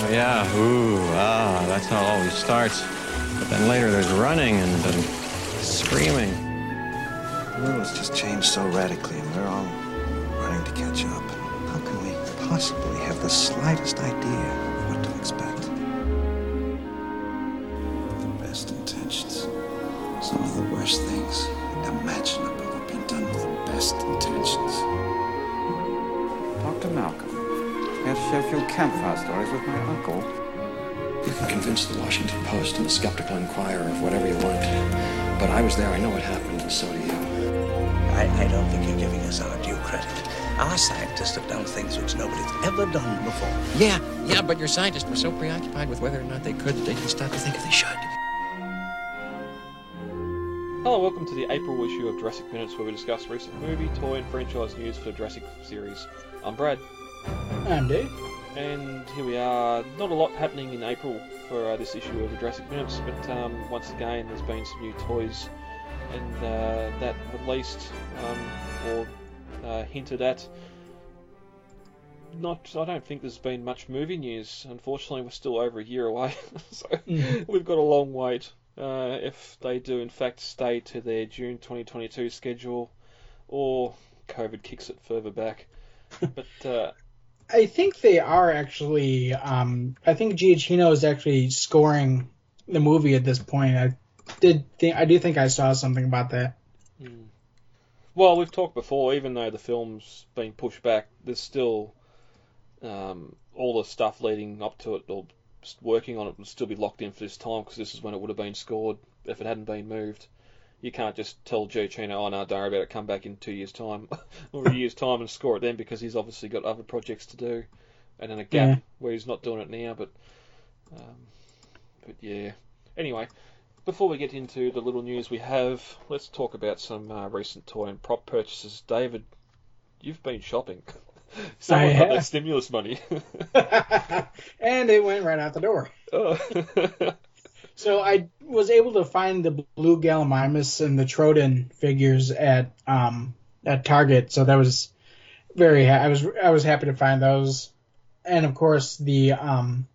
Oh, yeah. Ooh, ah, that's how it always starts. But then later there's running and, and screaming. The world's just changed so radically, and we're all running to catch up. How can we possibly have the slightest idea of what to expect? The best intentions. Some of the worst things imaginable here to share a few campfire stories with my uncle. You can convince the Washington Post and the Skeptical Inquirer of whatever you want. But I was there, I know what happened, and so do you. I, I don't think you're giving us our due credit. Our scientists have done things which nobody's ever done before. Yeah, yeah, but your scientists were so preoccupied with whether or not they could that they didn't stop to think if they should. Hello, welcome to the April issue of Jurassic Minutes, where we discuss recent movie, toy, and franchise news for the Jurassic series. I'm Brad, I'm and here we are. Not a lot happening in April for uh, this issue of the Jurassic Minutes, but um, once again, there's been some new toys, and uh, that released um, or uh, hinted at. Not, I don't think there's been much movie news. Unfortunately, we're still over a year away, so we've got a long wait. Uh, if they do in fact stay to their June 2022 schedule, or COVID kicks it further back. But uh, I think they are actually. Um, I think Giacchino is actually scoring the movie at this point. I did I do think I saw something about that. Well, we've talked before, even though the film's been pushed back, there's still um, all the stuff leading up to it, or working on it, will still be locked in for this time because this is when it would have been scored if it hadn't been moved. You can't just tell Giacchino, oh no, don't worry about it, come back in two years' time or a year's time and score it then because he's obviously got other projects to do and in a gap Yeah. where he's not doing it now. But, um, but yeah. Anyway, before we get into the little news we have, let's talk about some uh, recent toy and prop purchases. David, you've been shopping. Someone got their stimulus money. and it went right out the door. oh. So I was able to find the blue Gallimimus and the Troodon figures at um at Target. So that was very ha- I was I was happy to find those, and of course the um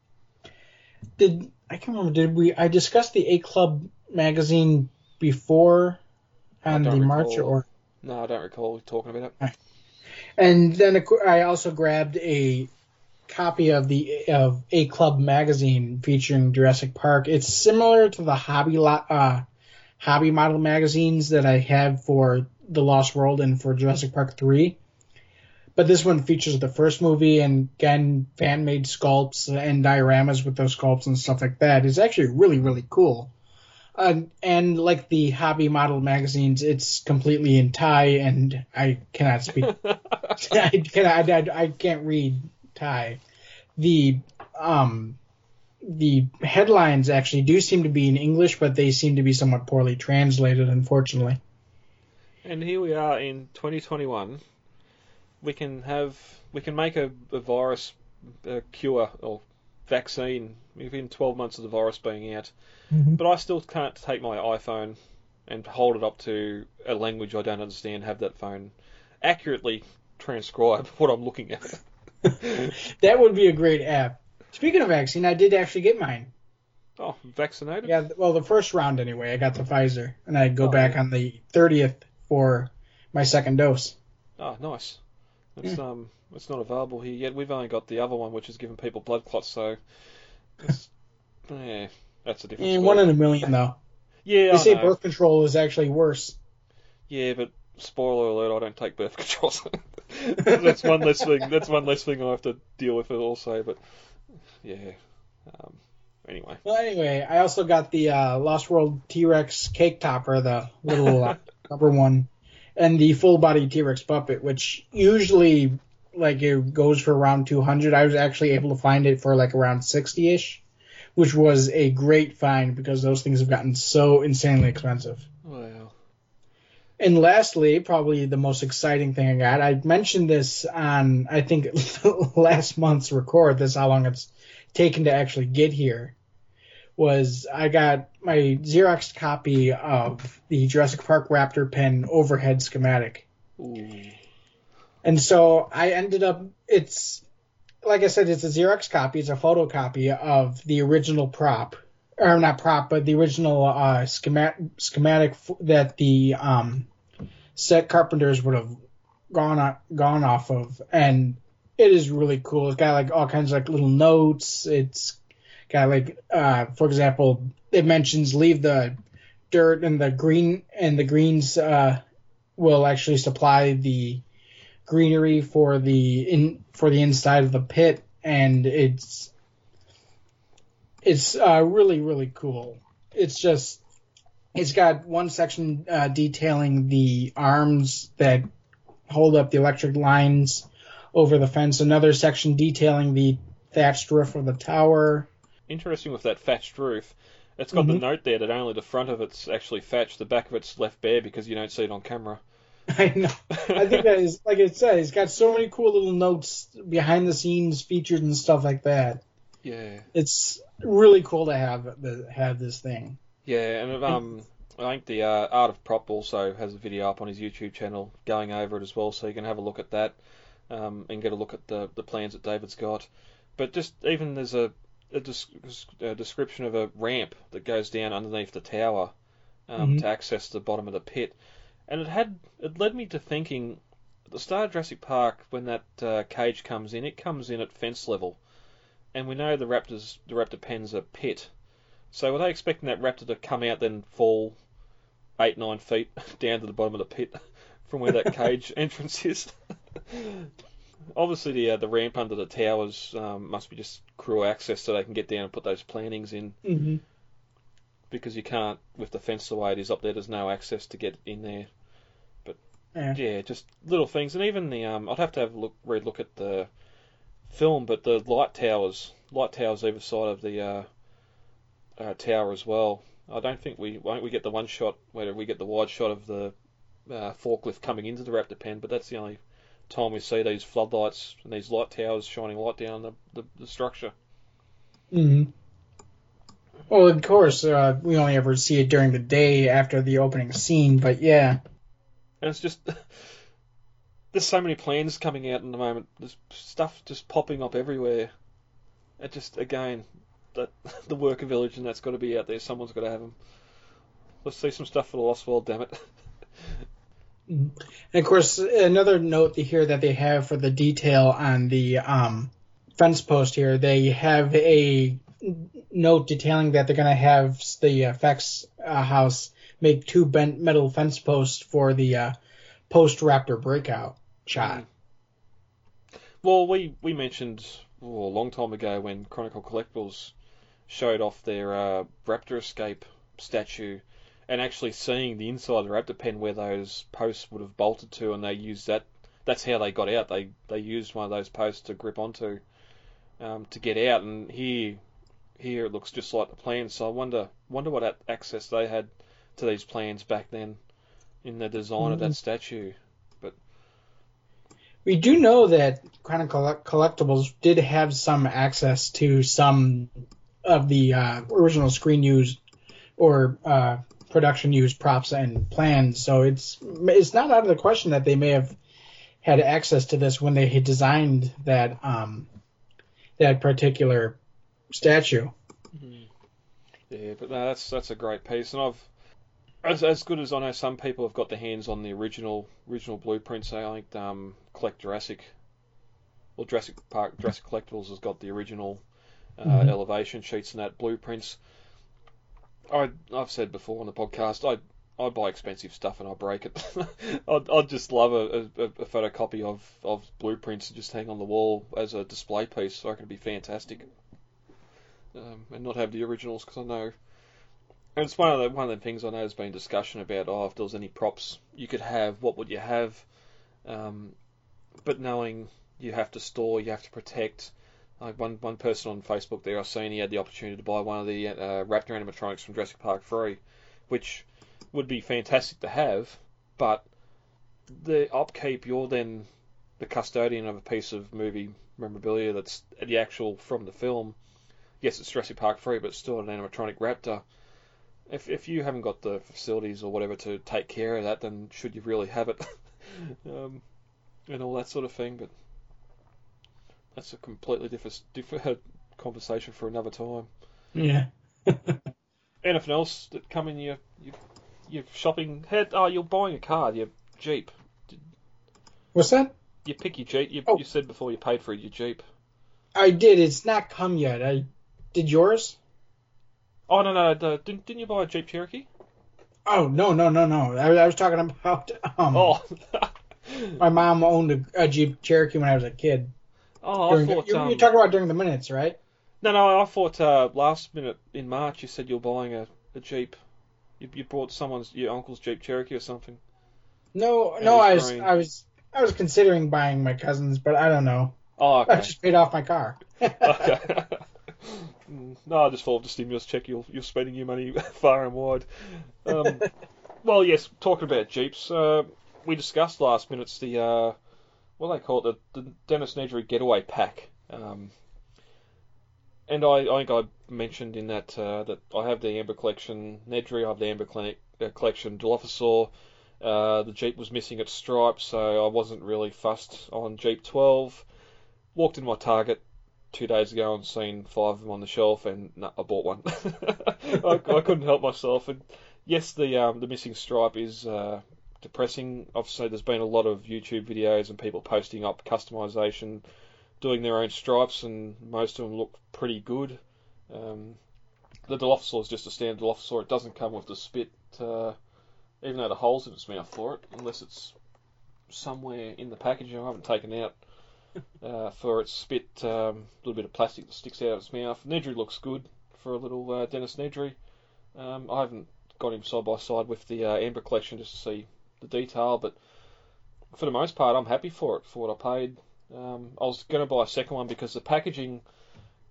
did I can't remember did we I discussed the A Club magazine before on the don't March or no, I don't recall talking about it. and then I also grabbed a copy of the of A Club magazine featuring Jurassic Park. It's similar to the hobby lot uh, hobby model magazines that I have for The Lost World and for Jurassic Park 3. But this one features the first movie and again fan made sculpts and dioramas with those sculpts and stuff like that. It's actually really really cool. Uh, and like the hobby model magazines, it's completely in Thai, and I cannot speak I, can, I, I, I can't read Thai. The um the headlines actually do seem to be in English, but they seem to be somewhat poorly translated, unfortunately. And here we are in 2021. We can have we can make a, a virus uh cure or vaccine within 12 months of the virus being out. But I still can't take my iPhone and hold it up to a language I don't understand, have that phone accurately transcribe what I'm looking at. That would be a great app. Speaking of vaccine, I did actually get mine. Oh, vaccinated? Yeah, well, the first round anyway. I got the Pfizer, and I go Oh, back yeah. on the 30th for my second dose. Oh, nice. It's um, it's not available here yet. We've only got the other one, which is giving people blood clots. So, yeah, that's a different. Story. one in a million, though. yeah, They I say know. birth control is actually worse. Yeah, but spoiler alert, I don't take birth control. that's one less thing. That's one less thing I have to deal with also. But yeah. Um, anyway, Well, anyway, I also got the uh, Lost World T Rex cake topper, the little uh, rubber one, and the full body T Rex puppet, which usually like it goes for around 200. I was actually able to find it for like around 60 ish, which was a great find because those things have gotten so insanely expensive. And lastly, probably the most exciting thing I got, I mentioned this on, I think, last month's record, this how long it's taken to actually get here, was I got my Xerox copy of the Jurassic Park Raptor pen overhead schematic. Ooh. And so I ended up, it's like I said, it's a Xerox copy. It's a photocopy of the original prop, or not prop, but the original uh, schematic schematic that the um, set carpenters would have gone on, gone off of, and it is really cool. It's got like all kinds of like little notes. It's got like, uh, for example, it mentions leave the dirt and the green and the greens uh, will actually supply the greenery for the in for the inside of the pit, and it's it's uh, really really cool. It's just it's got one section uh, detailing the arms that hold up the electric lines over the fence. Another section detailing the thatched roof of the tower. Interesting with that thatched roof. It's got the note there that only the front of it's actually thatched, the back of it's left bare because you don't see it on camera. I know. I think that is like it said. It's got so many cool little notes behind the scenes featured and stuff like that. Yeah. It's really cool to have the, have this thing. Yeah, and um, I think the uh, Art of Prop also has a video up on his YouTube channel going over it as well, so you can have a look at that um, and get a look at the the plans that David's got. But just even there's a a, des- a description of a ramp that goes down underneath the tower um, Mhm. to access the bottom of the pit, and it had it led me to thinking at the start of Jurassic Park when that uh, cage comes in, it comes in at fence level, and we know the raptors the raptor pen's a pit. So were they expecting that raptor to come out then fall eight nine feet down to the bottom of the pit from where that cage entrance is? Obviously, the uh, the ramp under the towers um, must be just crew access so they can get down and put those plantings in Mm-hmm. because you can't with the fence the way it is up there. There's no access to get in there. But Yeah. yeah, just little things, and even the um, I'd have to have a look, read look at the film, but the light towers, light towers either side of the uh, uh, tower as well. I don't think we won't we get the one shot where we get the wide shot of the uh, forklift coming into the raptor pen, but that's the only time we see these floodlights and these light towers shining light down the, the, the structure. Mm-hmm. Well, of course, uh, we only ever see it during the day after the opening scene, but yeah. And it's just there's so many plans coming out in the moment. There's stuff just popping up everywhere. It just again that the worker village and that's got to be out there. Someone's got to have them. Let's see some stuff for the Lost World, damn it. And of course, another note here that they have for the detail on the um, fence post here, they have a note detailing that they're going to have the effects uh, house make two bent metal fence posts for the uh, post Raptor breakout shot. Well, we we mentioned a long time ago when Chronicle Collectibles showed off their uh, Raptor Escape statue, and actually seeing the inside of the Raptor pen where those posts would have bolted to, and they used that. That's how they got out. They they used one of those posts to grip onto um, to get out, and here here it looks just like the plans. So I wonder wonder what access they had to these plans back then in the design of that statue. But we do know that Chronicle Collectibles did have some access to some of the uh, original screen used or uh, production used props and plans, so it's it's not out of the question that they may have had access to this when they designed that um, that particular statue. Yeah, but no, that's that's a great piece, and I've as as good as I know some people have got their hands on the original original blueprints. I think um, Collect Jurassic or Jurassic Park Jurassic Collectibles has got the original uh, Mhm. elevation sheets and that blueprints. I I've said before on the podcast I. I buy expensive stuff and I break it. I'd, I'd just love a, a, a photocopy of, of blueprints to just hang on the wall as a display piece. I reckon it'd be fantastic. Um, and not have the originals because I know and it's one of the one of the things I know there's been discussion about. Oh, if there was any props you could have, what would you have? Um, but knowing you have to store, you have to protect. Like one one person on Facebook there, I've seen he had the opportunity to buy one of the uh, Raptor animatronics from Jurassic Park 3, which would be fantastic to have. But the upkeep, you're then the custodian of a piece of movie memorabilia that's the actual from the film. Yes, it's Jurassic Park 3, but it's still an animatronic Raptor if if you haven't got the facilities or whatever to take care of that, then should you really have it, um, and all that sort of thing. But that's a completely different different conversation for another time. Yeah. Anything else that come in your your, your shopping head? Oh, you're buying a car, your Jeep. What's that? You pick your Jeep. You, Oh. you said before you paid for it, your Jeep. I did. It's not come yet. I did yours. Oh no no, the, didn't didn't you buy a Jeep Cherokee? Oh no no no no! I, I was talking about um. Oh. My mom owned a, a Jeep Cherokee when I was a kid. Oh, I During the- thought. you, um, you're talking about during the minutes, right? No, no, I thought uh, last minute in March you said you're buying a, a Jeep. You, you bought someone's your uncle's Jeep Cherokee or something. No, It no, I was, green. I was, I was considering buying my cousin's, but I don't know. Oh, okay. I just paid off my car. okay. No, I just thought the stimulus check. You're you're spending your money far and wide. Um, well, yes, talking about Jeeps, uh, we discussed last minutes the uh, what do they call it, the, the Dennis Nedry Getaway Pack. Um, and I, I think I mentioned in that uh, that I have the Amber Collection Nedry, I have the Amber Cl- uh, Collection Dilophosaur. Uh, the Jeep was missing its stripes, so I wasn't really fussed on Jeep 12. Walked in my Target two days ago and seen five of them on the shelf, and I bought one. I, I couldn't help myself. And yes, the um, the missing stripe is uh, depressing. Obviously, there's been a lot of YouTube videos and people posting up customization, doing their own stripes, and most of them look pretty good. Um, the Dilophosaur is just a standard Dilophosaur. It doesn't come with the spit, uh, even though the holes in its mouth for it, unless it's somewhere in the packaging I haven't taken out uh, for its spit, um, a little bit of plastic that sticks out of its mouth. Nedry looks good for a little uh, Dennis Nedry. Um, I haven't got him side by side with the uh, Amber collection just to see the detail, but for the most part, I'm happy for it for what I paid. Um, I was going to buy a second one because the packaging,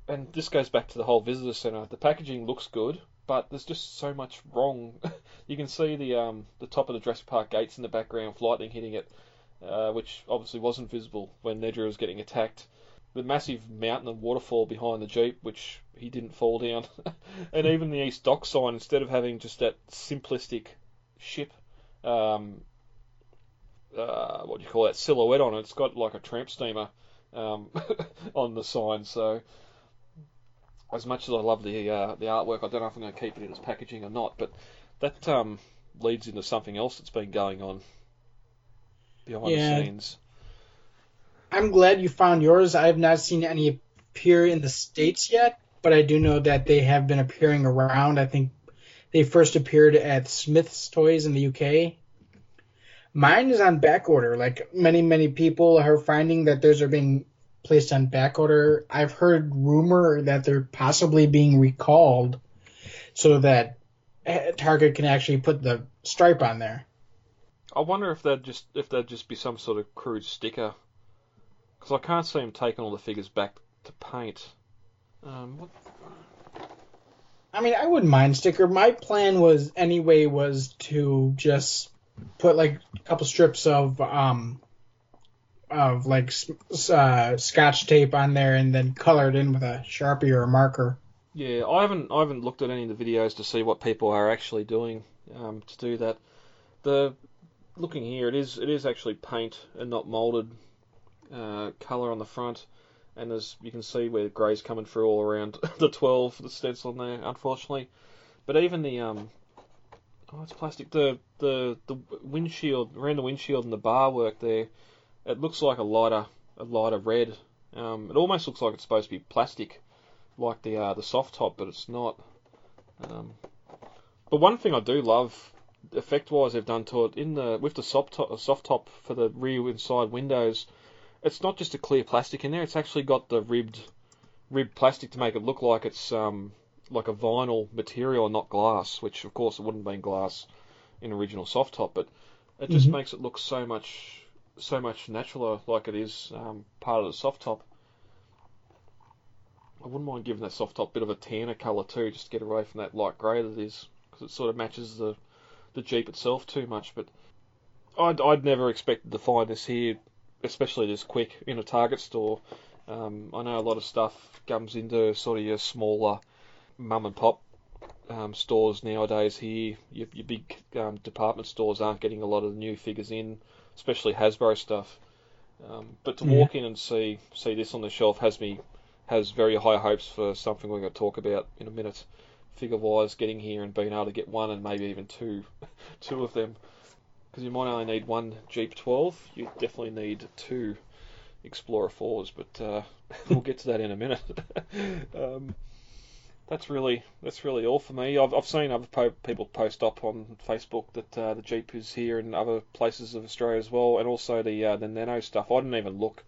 and this goes back to the whole visitor centre. The packaging looks good, but there's just so much wrong. you can see the um, the top of the Jurassic Park gates in the background, lightning hitting it uh, which obviously wasn't visible when Nedry was getting attacked. The massive mountain and waterfall behind the Jeep, which he didn't fall down. and even the East Dock sign, instead of having just that simplistic ship, um, uh, what do you call that, silhouette on it, it's got like a tramp steamer um, on the sign. So, as much as I love the uh, the artwork, I don't know if I'm going to keep it in its packaging or not, but that um, leads into something else that's been going on behind Yeah. the scenes. I'm glad you found yours. I have not seen any appear in the states yet, but I do know that they have been appearing around. I think they first appeared at Smith's Toys in the UK. Mine is on back order. Like many, many people are finding that theirs are being placed on back order. I've heard rumor that they're possibly being recalled so that eh, Target can actually put the stripe on there. I wonder if they'd just if they'd just be some sort of crude sticker, because I can't see them taking all the figures back to paint. Um, what, I mean, I wouldn't mind sticker. My plan was anyway was to just put like a couple strips of um of like uh, scotch tape on there and then color it in with a sharpie or a marker. yeah, I haven't I haven't looked at any of the videos to see what people are actually doing um, to do that. The looking here, it is it is actually paint and not molded uh, color on the front, and as you can see where grey's coming through all around the 12, the stencil on there, unfortunately. But even the um, oh, it's plastic. The the the windshield around the windshield and the bar work there, it looks like a lighter a lighter red. Um, it almost looks like it's supposed to be plastic, like the uh, the soft top, but it's not. Um, but one thing I do love effect wise they've done to it in the with the soft top, soft top for the rear inside windows. It's not just a clear plastic in there; it's actually got the ribbed ribbed plastic to make it look like it's um like a vinyl material and not glass. Which of course it wouldn't have been glass in original soft top, but it just Mhm. makes it look so much so much natural like it is um, part of the soft top. I wouldn't mind giving that soft top a bit of a tanner colour too, just to get away from that light grey that it is, because it sort of matches the the Jeep itself too much. But I'd I'd never expected to find this here, especially this quick in a Target store. Um, I know a lot of stuff comes into sort of your smaller mum and pop um, stores nowadays. Here, your, your big um, department stores aren't getting a lot of the new figures in, especially Hasbro stuff. Um, but to Yeah. walk in and see see this on the shelf has me has very high hopes for something we're going to talk about in a minute. Figure wise, getting here and being able to get one and maybe even two, two of them, because you might only need one Jeep 12. You definitely need two Explorer 4s, but uh, we'll get to that in a minute. um, that's really that's really all for me. I've, I've seen other po- people post up on Facebook that uh, the Jeep is here in other places of Australia as well, and also the uh, the Nano stuff. I didn't even look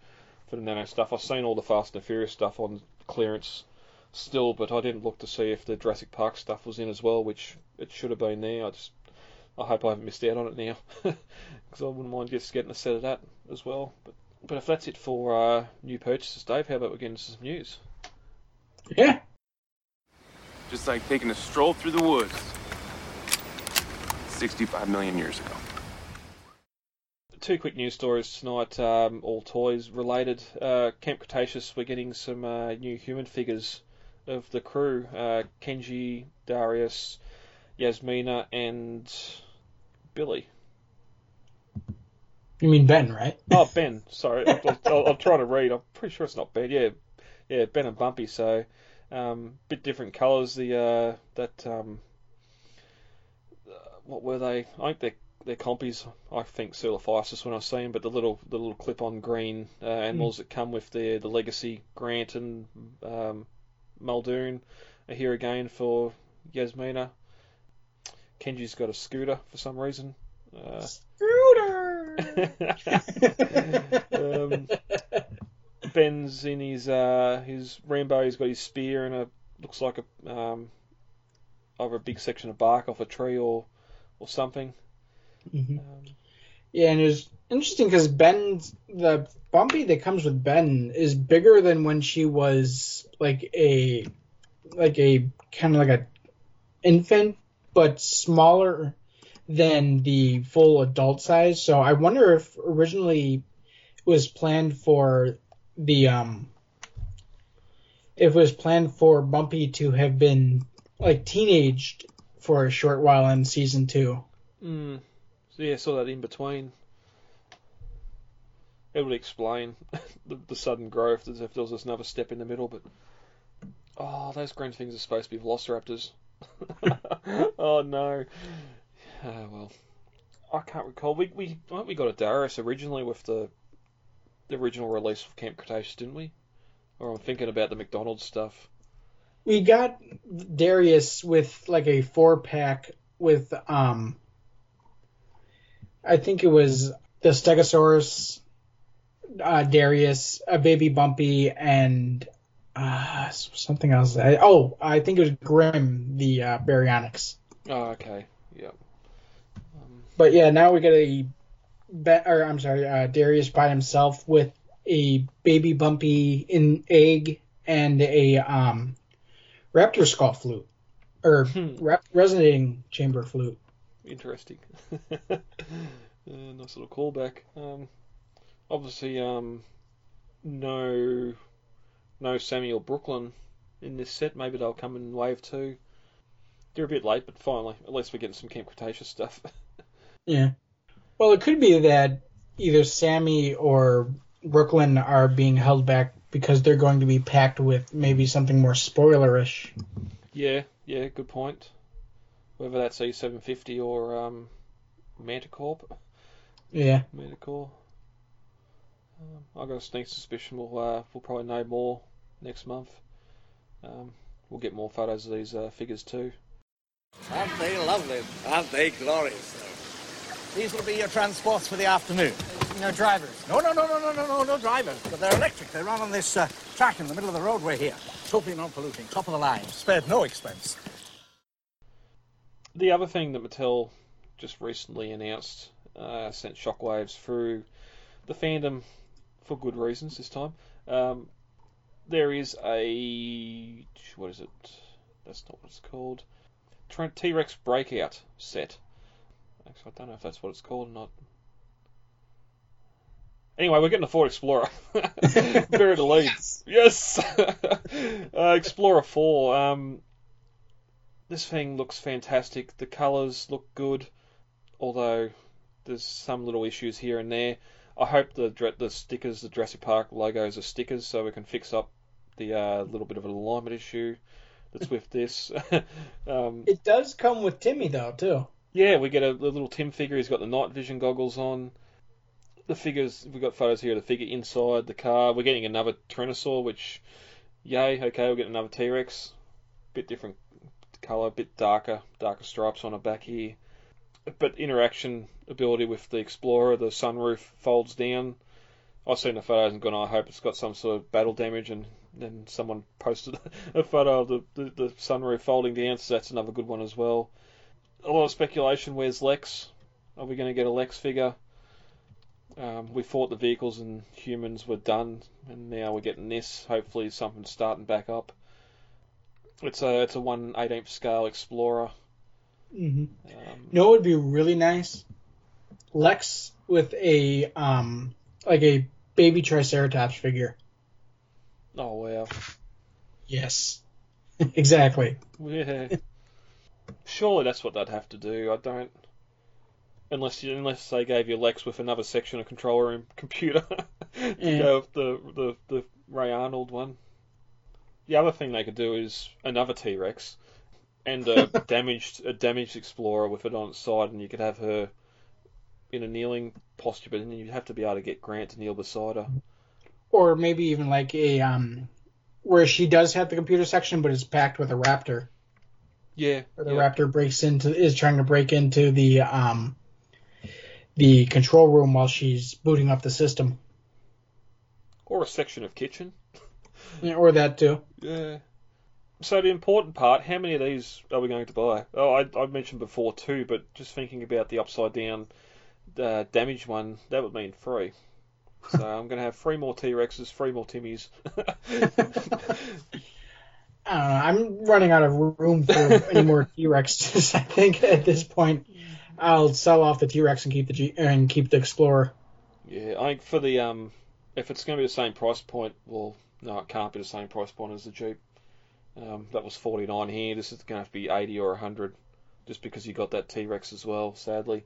for the Nano stuff. I've seen all the Fast and Furious stuff on clearance still, but I didn't look to see if the Jurassic Park stuff was in as well, which it should have been there. I just I hope I haven't missed out on it now, because I wouldn't mind just getting a set of that as well. But but if that's it for uh, new purchases, Dave, how about we get into some news? Yeah. Just like taking a stroll through the woods. 65 million years ago. Two quick news stories tonight, um, all toys related. Uh, Camp Cretaceous, we're getting some uh, new human figures of the crew uh, Kenji, Darius, Yasmina, and Billy. You mean Ben, right? Oh, Ben, sorry. I, I, I'm trying to read. I'm pretty sure it's not Ben. Yeah, yeah, Ben and Bumpy. So, um, bit different colours. The uh, that um, uh, what were they? I think they're they're compies. I think Coelophysis when I see them, but the little the little clip-on green uh, animals that come with the the Legacy Grant and um, Muldoon are here again for Yasmina. Kenji's got a scooter for some reason. Uh, Scooter. um, Ben's in his uh, his Rambo. He's got his spear and a looks like a um, either a big section of bark off a tree or or something. Mhm. Um, Yeah, and it was interesting because Ben's the Bumpy that comes with Ben is bigger than when she was like a like a kind of like a infant, but smaller than the full adult size. So I wonder if originally it was planned for the um if it was planned for Bumpy to have been like teenaged for a short while in season two. mm, so yeah, saw that in between. It would explain the, the sudden growth as if there was another step in the middle, but oh, those green things are supposed to be velociraptors. oh no. Oh well. I can't recall. We we I think we got a Darius originally with the the original release of Camp Cretaceous, didn't we? Or I'm thinking about the McDonald's stuff. we got Darius with like a four pack with um I think it was the Stegosaurus, uh, Darius, a baby Bumpy, and uh, something else. I, oh, I think it was Grim, the uh, Baryonyx. Oh, okay. Yep. Um, But yeah, now we get a, be- or I'm sorry, uh, Darius by himself with a baby Bumpy in egg and a um, raptor skull flute, or Hmm. resonating chamber flute. interesting. uh, nice little callback. Um, obviously, um, no, no Samuel Brooklyn in this set. Maybe they'll come in wave two. They're a bit late, but finally, at least we're getting some Camp Cretaceous stuff. Yeah. Well, it could be that either Sammy or Brooklyn are being held back because they're going to be packed with maybe something more spoilerish. yeah, yeah, good point. Whether that's E750 or um, Manticorp. Yeah. Manticore. Um, I've got a sneak suspicion we'll uh, we'll probably know more next month. Um, we'll get more photos of these uh, figures too. Aren't they lovely? Aren't they glorious? These will be your transports for the afternoon. No drivers. No, no, no, no, no, no, no, no drivers. But they're electric. They run on this uh, track in the middle of the roadway here. Totally non-polluting. Top of the line. Spared no expense. The other thing that Mattel just recently announced uh, sent shockwaves through the fandom for good reasons this time. Um, there is a what is it? That's not what it's called. T Rex Breakout set. Actually, I don't know if that's what it's called or not. Anyway, we're getting a Ford Explorer. Buried the lead. Yes. uh, Explorer Four. Um, this thing looks fantastic. The colours look good, although there's some little issues here and there. I hope the the stickers, the Jurassic Park logos are stickers, so we can fix up the uh, little bit of an alignment issue that's with this. um, It does come with Timmy though too. yeah, we get a, a little Tim figure. He's got the night vision goggles on. The figures, we've got photos here of the figure inside the car. We're getting another Tyrannosaur, which, yay, okay, we're getting another T Rex. Bit different colour, bit darker, darker stripes on the back here. But interaction ability with the Explorer, the sunroof folds down. I've seen the photos and gone, I hope it's got some sort of battle damage, and then someone posted a photo of the, the, the sunroof folding down, so that's another good one as well. A lot of speculation, where's Lex? Are we going to get a Lex figure? Um, we thought the vehicles and humans were done, and now we're getting this. Hopefully, something's starting back up. It's a it's a one eighteenth scale Explorer. Mm-hmm. Um, You know what would be really nice? Lex with a um like a baby Triceratops figure. Oh wow, Yes. exactly. yeah. Surely that's what they'd have to do. I don't. Unless you, unless they gave you Lex with another section of control room computer to Yeah. go with the, the the Ray Arnold one. The other thing they could do is another T Rex and a damaged a damaged Explorer with it on its side, and you could have her in a kneeling posture, but then you'd have to be able to get Grant to kneel beside her. Or maybe even like a um where she does have the computer section but is packed with a raptor. Yeah, Where the yeah. raptor breaks into is trying to break into the um the control room while she's booting up the system. or a section of kitchen. Yeah, Or that too. Yeah. So the important part, how many of these are we going to buy? Oh, I, I mentioned before too, but just thinking about the upside down uh, damaged one, that would mean three. So I'm going to have three more T Rexes, three more Timmies. I don't know. I'm running out of room for any more T Rexes. I think at this point, I'll sell off the T Rex and keep the G- and keep the Explorer. yeah, I think for the um, if it's going to be the same price point, well, no, it can't be the same price point as the Jeep. Um, that was 49 here. This is going to have to be 80 or 100, just because you got that T Rex as well. Sadly,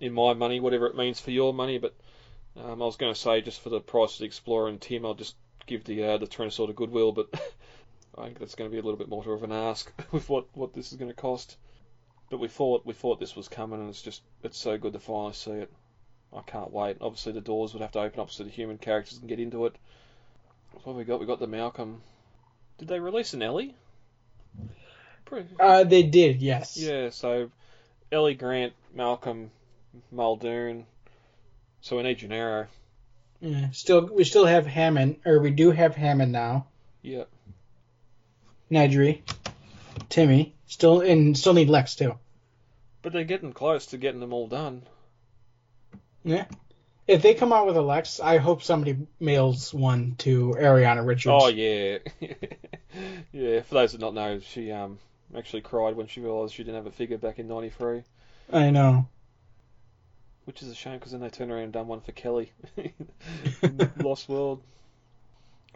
in my money, whatever it means for your money, but um, I was going to say just for the price of the Explorer and Tim, I'll just give the uh, the Tyrannosaur to Goodwill, but I think that's going to be a little bit more of an ask with what, what this is going to cost. But we thought we thought this was coming, and it's just it's so good to finally see it. I can't wait. Obviously, the doors would have to open up so the human characters can get into it. What have we got? We got the Malcolm. Did they release an Ellie? Pretty, Uh, they did, yes. yeah, so Ellie Grant, Malcolm, Muldoon. So we need Gennaro. Yeah, Still, we still have Hammond, or we do have Hammond now. Yep. Nedry, Timmy, still, and still need Lex too. But they're getting close to getting them all done. Yeah. If they come out with a Lex, I hope somebody mails one to Ariana Richards. Oh yeah, yeah. For those that not know, she um actually cried when she realised she didn't have a figure back in '93, I know. Which is a shame because then they turned around and done one for Kelly, Lost World.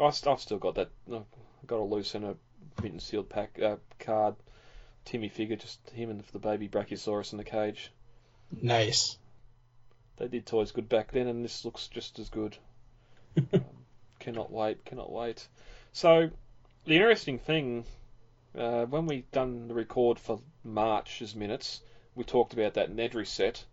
I st- I've still got that. I've got a loose in a mint and sealed pack uh, card. Timmy figure, just him and the baby Brachiosaurus in the cage. Nice. They did toys good back then, and this looks just as good. um, cannot wait, cannot wait. So, the interesting thing, uh, when we done the record for March's minutes, we talked about that Nedry set.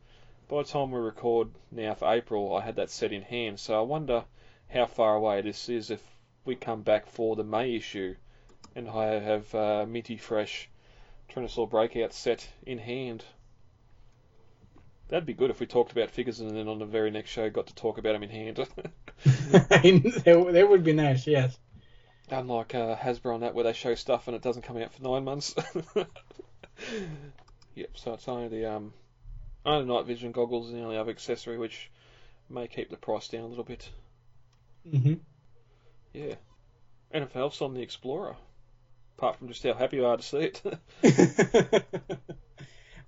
By the time we record now for April, I had that set in hand, so I wonder how far away this is if we come back for the May issue and I have uh, minty fresh Tyrannosaur Breakout set in hand. That'd be good if we talked about figures and then on the very next show got to talk about them in hand. that, that would be nice, yes. Unlike uh, Hasbro on that, where they show stuff and it doesn't come out for nine months. yep, so it's only the um, only night vision goggles and the only other accessory, which may keep the price down a little bit. hmm Yeah. Anything else on the Explorer? Apart from just how happy you are to see it.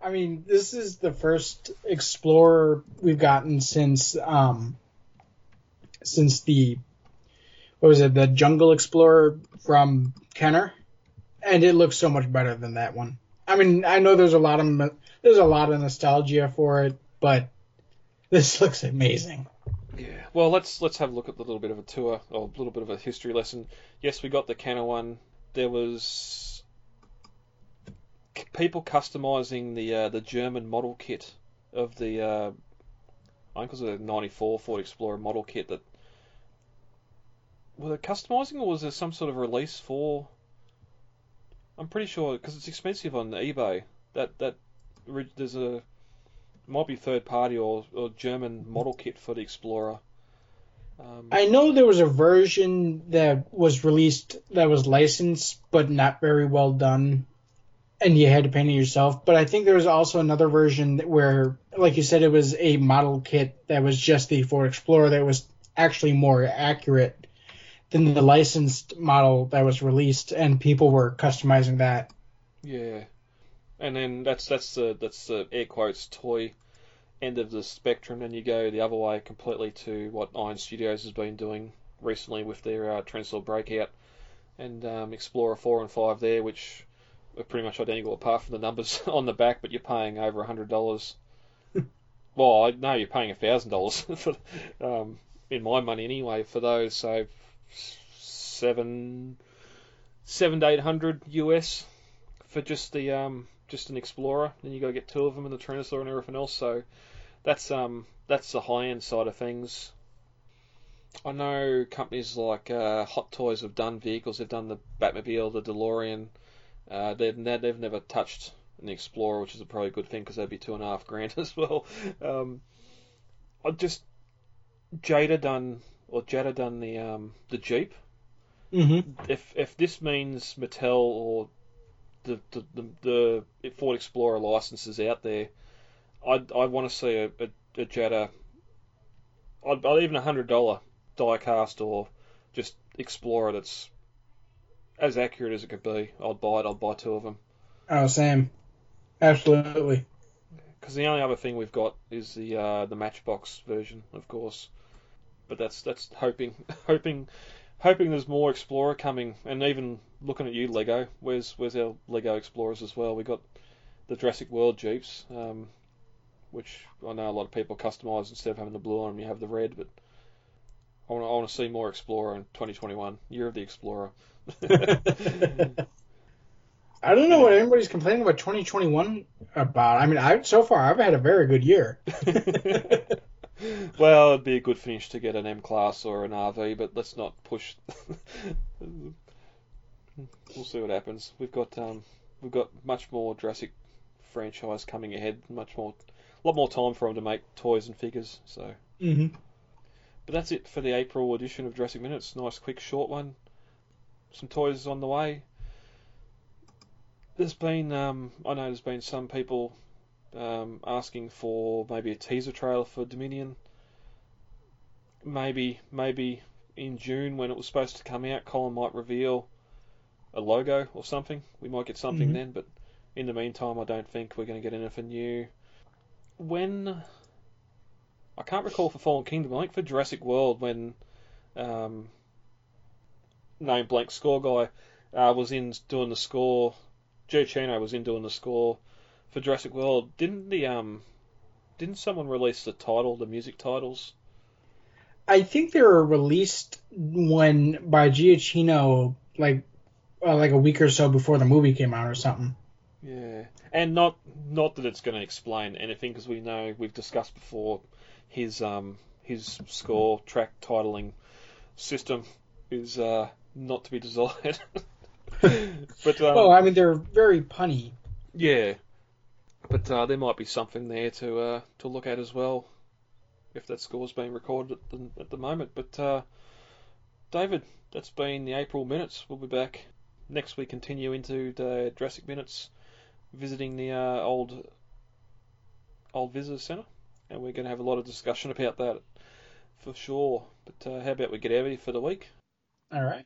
I mean, this is the first Explorer we've gotten since um since the what was it, the Jungle Explorer from Kenner, and it looks so much better than that one. I mean, I know there's a lot of there's a lot of nostalgia for it, but this looks amazing. Yeah. Well, let's let's have a look at a little bit of a tour or a little bit of a history lesson. Yes, we got the Kenner one. There was people customizing the uh, the German model kit of the uh, I think it was a '94 Ford Explorer model kit that were they customizing or was there some sort of release for? I'm pretty sure because it's expensive on eBay. That that there's a might be third party or, or German model kit for the Explorer. Um, I know there was a version that was released that was licensed but not very well done, and you had to paint it yourself. But I think there was also another version that where, like you said, it was a model kit that was just the Ford Explorer that was actually more accurate than the licensed model that was released, and people were customizing that. Yeah, and then that's that's the that's the air quotes toy end of the spectrum. Then you go the other way completely to what Iron Studios has been doing recently with their uh, Breakout and um, Explorer four and five there, which are pretty much identical apart from the numbers on the back, but you're paying over a hundred dollars. well, I know you're paying a thousand dollars for um, in my money anyway for those. So seven seven to eight hundred US for just the um just an Explorer. Then you got to get two of them in the Tyrannosaur and everything else. So that's um that's the high end side of things. I know companies like uh, Hot Toys have done vehicles. They've done the Batmobile, the DeLorean. Uh, they've ne- they've never touched an Explorer, which is a probably good thing because that'd be two and a half grand as well. Um, I just Jada done or Jada done the um the Jeep Mm-hmm. if if this means Mattel or the the, the, the Ford Explorer licenses out there, I'd I want to see a, a, a Jada. I'd, I'd even a hundred dollar diecast or just Explorer that's as accurate as it could be. I'd buy it. I'd buy two of them. Oh, same. Absolutely. Because the only other thing we've got is the uh, the Matchbox version, of course. But that's that's hoping hoping hoping there's more Explorer coming, and even looking at you, Lego. Where's where's our Lego Explorers as well? We got the Jurassic World Jeeps, um, which I know a lot of people customise instead of having the blue on them, you have the red. But I want to I want to see more Explorer in 2021, year of the Explorer. I don't know what anybody's complaining about 2021 about. I mean, I so far I've had a very good year. well, it'd be a good finish to get an M class or an RV, but let's not push. We'll see what happens. We've got um, we've got much more Jurassic franchise coming ahead. Much more, a lot more time for them to make toys and figures. So, Mm-hmm. but that's it for the April edition of Jurassic Minutes. Nice, quick, short one. Some toys on the way. There's been, um, I know there's been some people um, asking for maybe a teaser trailer for Dominion. Maybe, maybe in June when it was supposed to come out, Colin might reveal a logo or something. We might get something Mhm. then, but in the meantime, I don't think we're going to get anything new. When I can't recall for Fallen Kingdom, I think for Jurassic World when um, name blank score guy uh, was in doing the score. Giacchino was in doing the score for Jurassic World. Didn't the um, didn't someone release the title, the music titles? I think they were released when by Giacchino, like uh, like a week or so before the movie came out or something. Yeah, and not not that it's going to explain anything because we know we've discussed before his um his score track titling system is uh not to be desired. but um, well, I mean they're very punny. yeah, but uh, there might be something there to uh, to look at as well if that score's being recorded at the, at the moment. But uh, David, that's been the April minutes. We'll be back next we Continue into the Jurassic minutes, visiting the uh, old old visitor centre, and we're going to have a lot of discussion about that for sure. But uh, how about we get out of here for the week? All right.